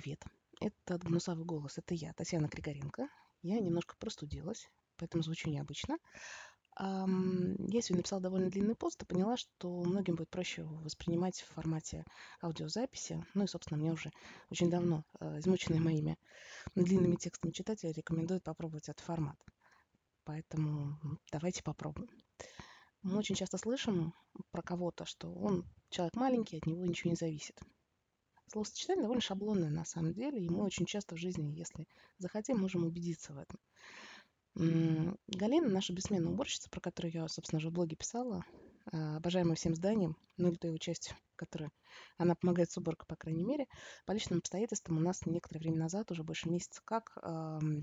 привет. Этот гнусавый голос– это я, Татьяна Григоренко. Я немножко простудилась, поэтому звучу необычно. Я сегодня написала довольно длинный пост и поняла, что многим будет проще воспринимать в формате аудиозаписи. Ну и, собственно, мне уже очень давно, э, измученные моими длинными текстами читатели, рекомендуют попробовать этот формат. Поэтому давайте попробуем. Мы очень часто слышим про кого-то, что он человек маленький, от него ничего не зависит. Словосочетание довольно шаблонное на самом деле, и мы очень часто в жизни, если захотим, можем убедиться в этом. Галина, наша бессменная уборщица, про которую я, собственно же, в блоге писала, а, обожаемая всем зданием, ну или той его частью, которой она помогает с уборкой, по крайней мере, по личным обстоятельствам у нас некоторое время назад, уже больше месяца как,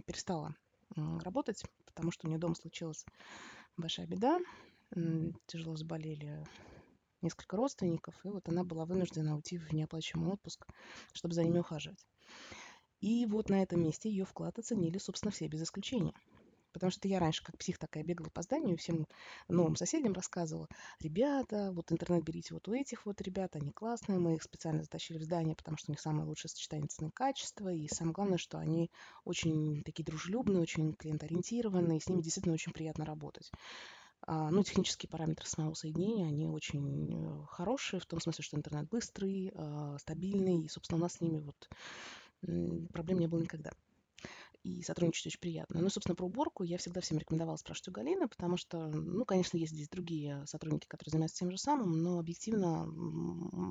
перестала работать, потому что у нее дома случилась большая беда, тяжело заболели несколько родственников, и вот она была вынуждена уйти в неоплачиваемый отпуск, чтобы за ними ухаживать. И вот на этом месте ее вклад оценили, собственно, все без исключения. Потому что я раньше, как псих, такая бегала по зданию, всем новым соседям рассказывала, ребята, вот интернет берите вот у этих вот ребят, они классные, мы их специально затащили в здание, потому что у них самое лучшее сочетание цены и качества, и самое главное, что они очень такие дружелюбные, очень клиенториентированные, и с ними действительно очень приятно работать. А, Ну, технические параметры самого соединения, они очень э, хорошие, в том смысле, что интернет быстрый, а, стабильный, и, собственно, у нас с ними вот проблем не было никогда и сотрудничать очень приятно. Ну, собственно, про уборку я всегда всем рекомендовала спрашивать у Галины, потому что, ну, конечно, есть здесь другие сотрудники, которые занимаются тем же самым, но объективно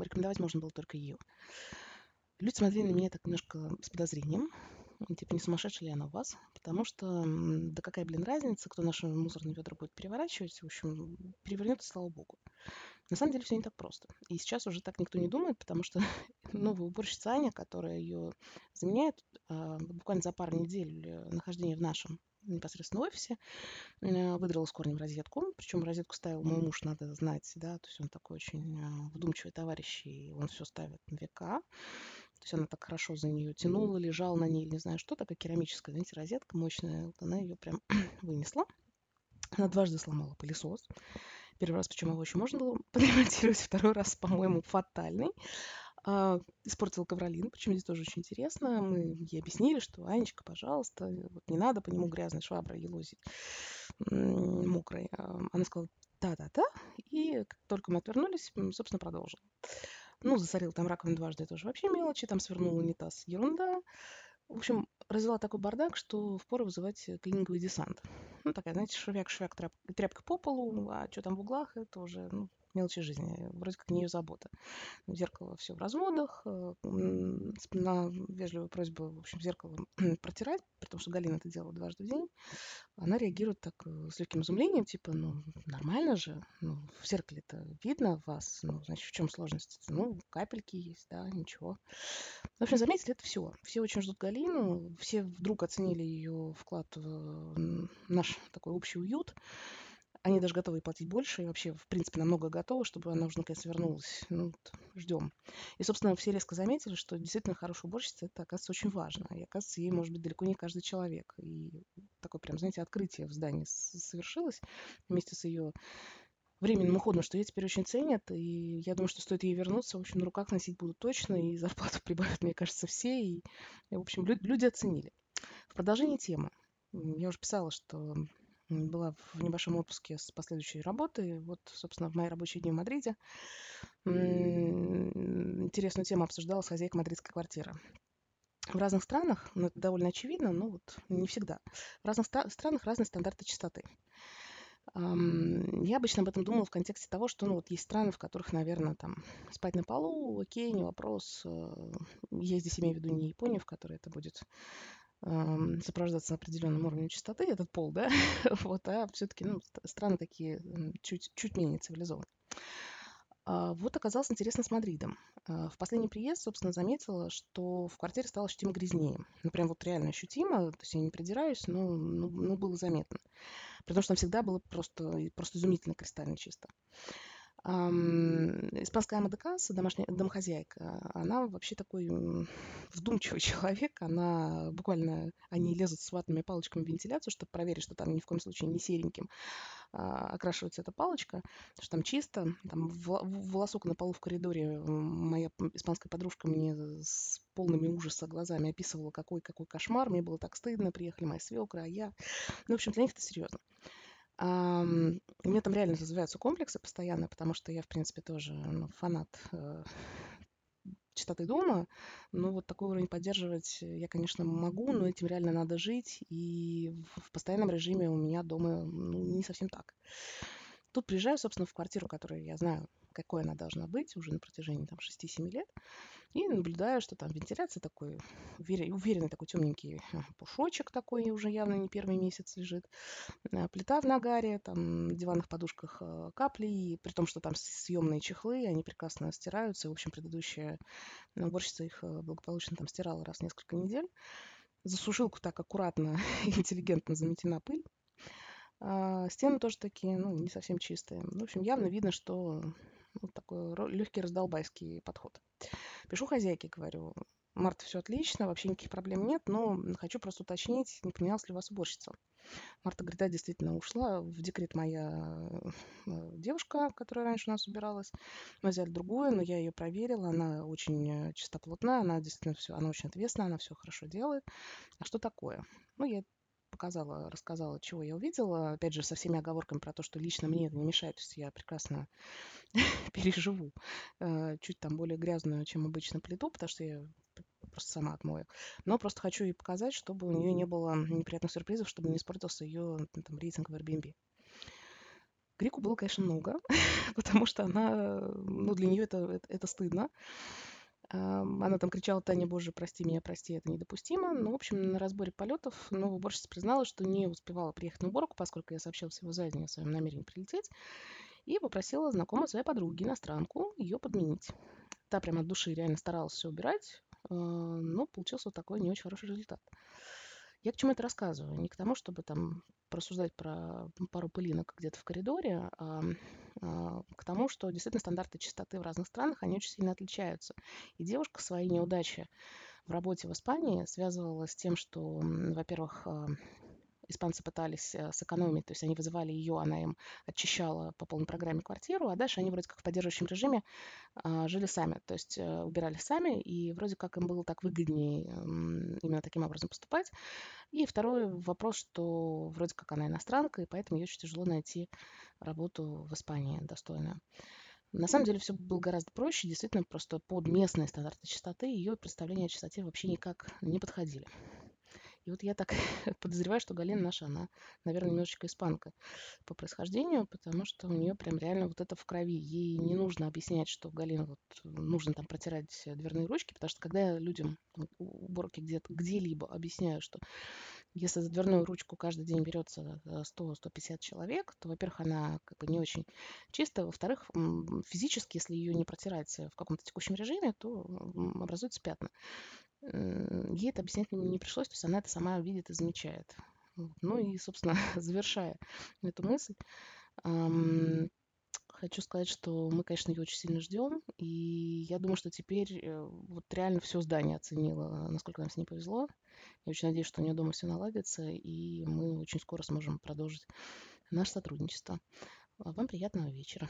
рекомендовать можно было только ее. Люди смотрели на меня так немножко с подозрением, типа, не сумасшедшая ли она у вас? Потому что, да какая, блин, разница, кто наши мусорные ведра будет переворачивать, в общем, перевернет, слава богу. На самом деле все не так просто. И сейчас уже так никто не думает, потому что новая уборщица Аня, которая ее заменяет, а, буквально за пару недель э, нахождения в нашем непосредственно офисе, э, выдрала с корнем розетку. Причем розетку ставил мой муж, надо знать, да, то есть он такой очень а, вдумчивый товарищ, и он все ставит на века. То есть она так хорошо за нее тянула, лежала на ней, не знаю что, такая керамическая, знаете, розетка мощная. Вот она ее прям вынесла. Она дважды сломала пылесос. Первый раз, причем его еще можно было подремонтировать, второй раз, по-моему, фатальный. А, испортила ковролин, причем здесь тоже очень интересно. Мы ей объяснили, что Анечка, пожалуйста, вот не надо по нему грязной шваброй елозить мокрой. Она сказала, да-да-да, и как только мы отвернулись, собственно, продолжила. Ну, засорила там раковину дважды, это уже вообще мелочи, там свернула унитаз, ерунда. В общем, развела такой бардак, что впору вызывать э, клининговый десант. Ну, такая, знаете, швяк-швяк, тряп, тряпка по полу, а что там в углах, это уже ну, мелочи жизни, вроде как не ее забота. Зеркало все в разводах, э, на вежливую просьбу, в общем, зеркало протирать, потому что Галина это делала дважды в день. Она реагирует так э, с легким изумлением, типа, ну, нормально же, ну, в зеркале-то видно вас, ну, значит, в чем сложность? Ну, капельки есть, да, ничего. В общем, заметили это все. Все очень ждут Галину, все вдруг оценили ее вклад в наш такой общий уют. Они даже готовы платить больше, и вообще, в принципе, намного готовы, чтобы она уже наконец вернулась. Ну, вот, ждем. И, собственно, все резко заметили, что действительно хорошая уборщица, это, оказывается, очень важно. И, оказывается, ей может быть далеко не каждый человек. И такое прям, знаете, открытие в здании совершилось вместе с ее временным уходом, что ее теперь очень ценят, и я думаю, что стоит ей вернуться, в общем, на руках носить будут точно, и зарплату прибавят, мне кажется, все, и, и, в общем, лю- люди оценили. В продолжении темы. Я уже писала, что была в небольшом отпуске с последующей работой. Вот, собственно, в мои рабочие дни в Мадриде интересную тему обсуждала с хозяйкой мадридской квартиры. В разных странах, ну, это довольно очевидно, но вот не всегда, в разных ста- странах разные стандарты чистоты. Я обычно об этом думала в контексте того, что ну, вот есть страны, в которых, наверное, там спать на полу, окей, не вопрос. э, Я здесь имею в виду не Японию, в которой это будет сопровождаться определенным уровнем чистоты, этот пол, да, вот, а все-таки ну, ст- страны такие чуть, чуть менее цивилизованные. А, Вот оказалось интересно с Мадридом. А, В последний приезд, собственно, заметила, что в квартире стало ощутимо грязнее. Ну, прям вот реально ощутимо, то есть я не придираюсь, но, ну, ну, было заметно. При том, что там всегда было просто, просто изумительно кристально чисто. Испанская ама домашняя домохозяйка, она вообще такой вдумчивый человек. Она буквально, они лезут с ватными палочками в вентиляцию, чтобы проверить, что там ни в коем случае не сереньким а, окрашивается эта палочка, что там чисто. Там волосок на полу в коридоре моя испанская подружка мне с полными ужаса глазами описывала, какой какой кошмар. Мне было так стыдно. Приехали мои свекры, а я... Ну, в общем, для них это серьезно. А, у меня там реально развиваются комплексы постоянно, потому что я, в принципе, тоже ну, фанат э, чистоты дома. Но вот такой уровень поддерживать я, конечно, могу, но этим реально надо жить. И в постоянном режиме у меня дома ну, не совсем так. Тут приезжаю, собственно, в квартиру, которую я знаю, какой она должна быть уже на протяжении там 6-7 лет. И наблюдаю, что там вентиляция такой, уверенный такой темненький э, пушочек такой, уже явно не первый месяц лежит. Э, плита в нагаре, там на диванных подушках э, капли, и при том, что там съемные чехлы, они прекрасно стираются. В общем, предыдущая уборщица их благополучно там стирала раз в несколько недель. За сушилку так аккуратно и интеллигентно заметена пыль. А стены тоже такие, ну, не совсем чистые. В общем, явно видно, что ну, такой легкий раздолбайский подход. Пишу хозяйке, говорю, Марта, все отлично, вообще никаких проблем нет, но хочу просто уточнить, не поменялась ли у вас уборщица. Марта говорит, да, действительно, ушла в декрет моя э, девушка, которая раньше у нас убиралась. Мы взяли другую, но я ее проверила, она очень э, чистоплотная, она действительно все, она очень ответственная, она все хорошо делает. А что такое? Ну, я показала, рассказала, чего я увидела. Опять же, со всеми оговорками про то, что лично мне это не мешает. То есть я прекрасно переживу э, чуть там более грязную, чем обычно плиту, потому что я просто сама отмою. Но просто хочу ей показать, чтобы у нее не было неприятных сюрпризов, чтобы не испортился ее там, рейтинг в Airbnb. Крику было, конечно, много, потому что она, ну, для нее это, это, это стыдно. Она там кричала, Таня, боже, прости меня, прости, это недопустимо. Ну, в общем, на разборе полетов новая уборщица призналась, что не успевала приехать на уборку, поскольку я сообщила всего за день о своем намерении прилететь, и попросила знакомую своей подруги, иностранку, ее подменить. Та прямо от души реально старалась все убирать, а, но получился вот такой не очень хороший результат. Я к чему это рассказываю? Не к тому, чтобы там просуждать про пару пылинок где-то в коридоре, а, а к тому, что действительно стандарты чистоты в разных странах, они очень сильно отличаются. И девушка свои неудачи в работе в Испании связывала с тем, что, во-первых, а, испанцы пытались э, сэкономить, то есть они вызывали ее, она им очищала по полной программе квартиру, а дальше они вроде как в поддерживающем режиме а, жили сами, то есть э, убирали сами, и вроде как им было так выгоднее именно таким образом поступать. И второй вопрос, что вроде как она иностранка, и поэтому ей очень тяжело найти работу в Испании достойную. На самом деле все было гораздо проще, действительно, просто под местные стандарты чистоты ее представления о чистоте вообще никак не подходили. И вот я так подозреваю, что Галина наша, она, наверное, немножечко испанка по происхождению, потому что у нее прям реально вот это в крови. Ей не нужно объяснять, что Галина вот нужно там протирать дверные ручки, потому что когда людям уборки где-то где-либо объясняют, что если за дверную ручку каждый день берется 100-150 человек, то, во-первых, она как бы не очень чистая, во-вторых, физически, если ее не протирать в каком-то текущем режиме, то образуются пятна ей это объяснять не пришлось, то есть она это сама видит и замечает. Ну и, собственно, завершая эту мысль, хочу сказать, что мы, конечно, ее очень сильно ждем, и я думаю, что теперь э, вот реально все здание оценило, насколько нам с ней повезло. Я очень надеюсь, что у нее дома все наладится, и мы очень скоро сможем продолжить наше сотрудничество. Вам приятного вечера.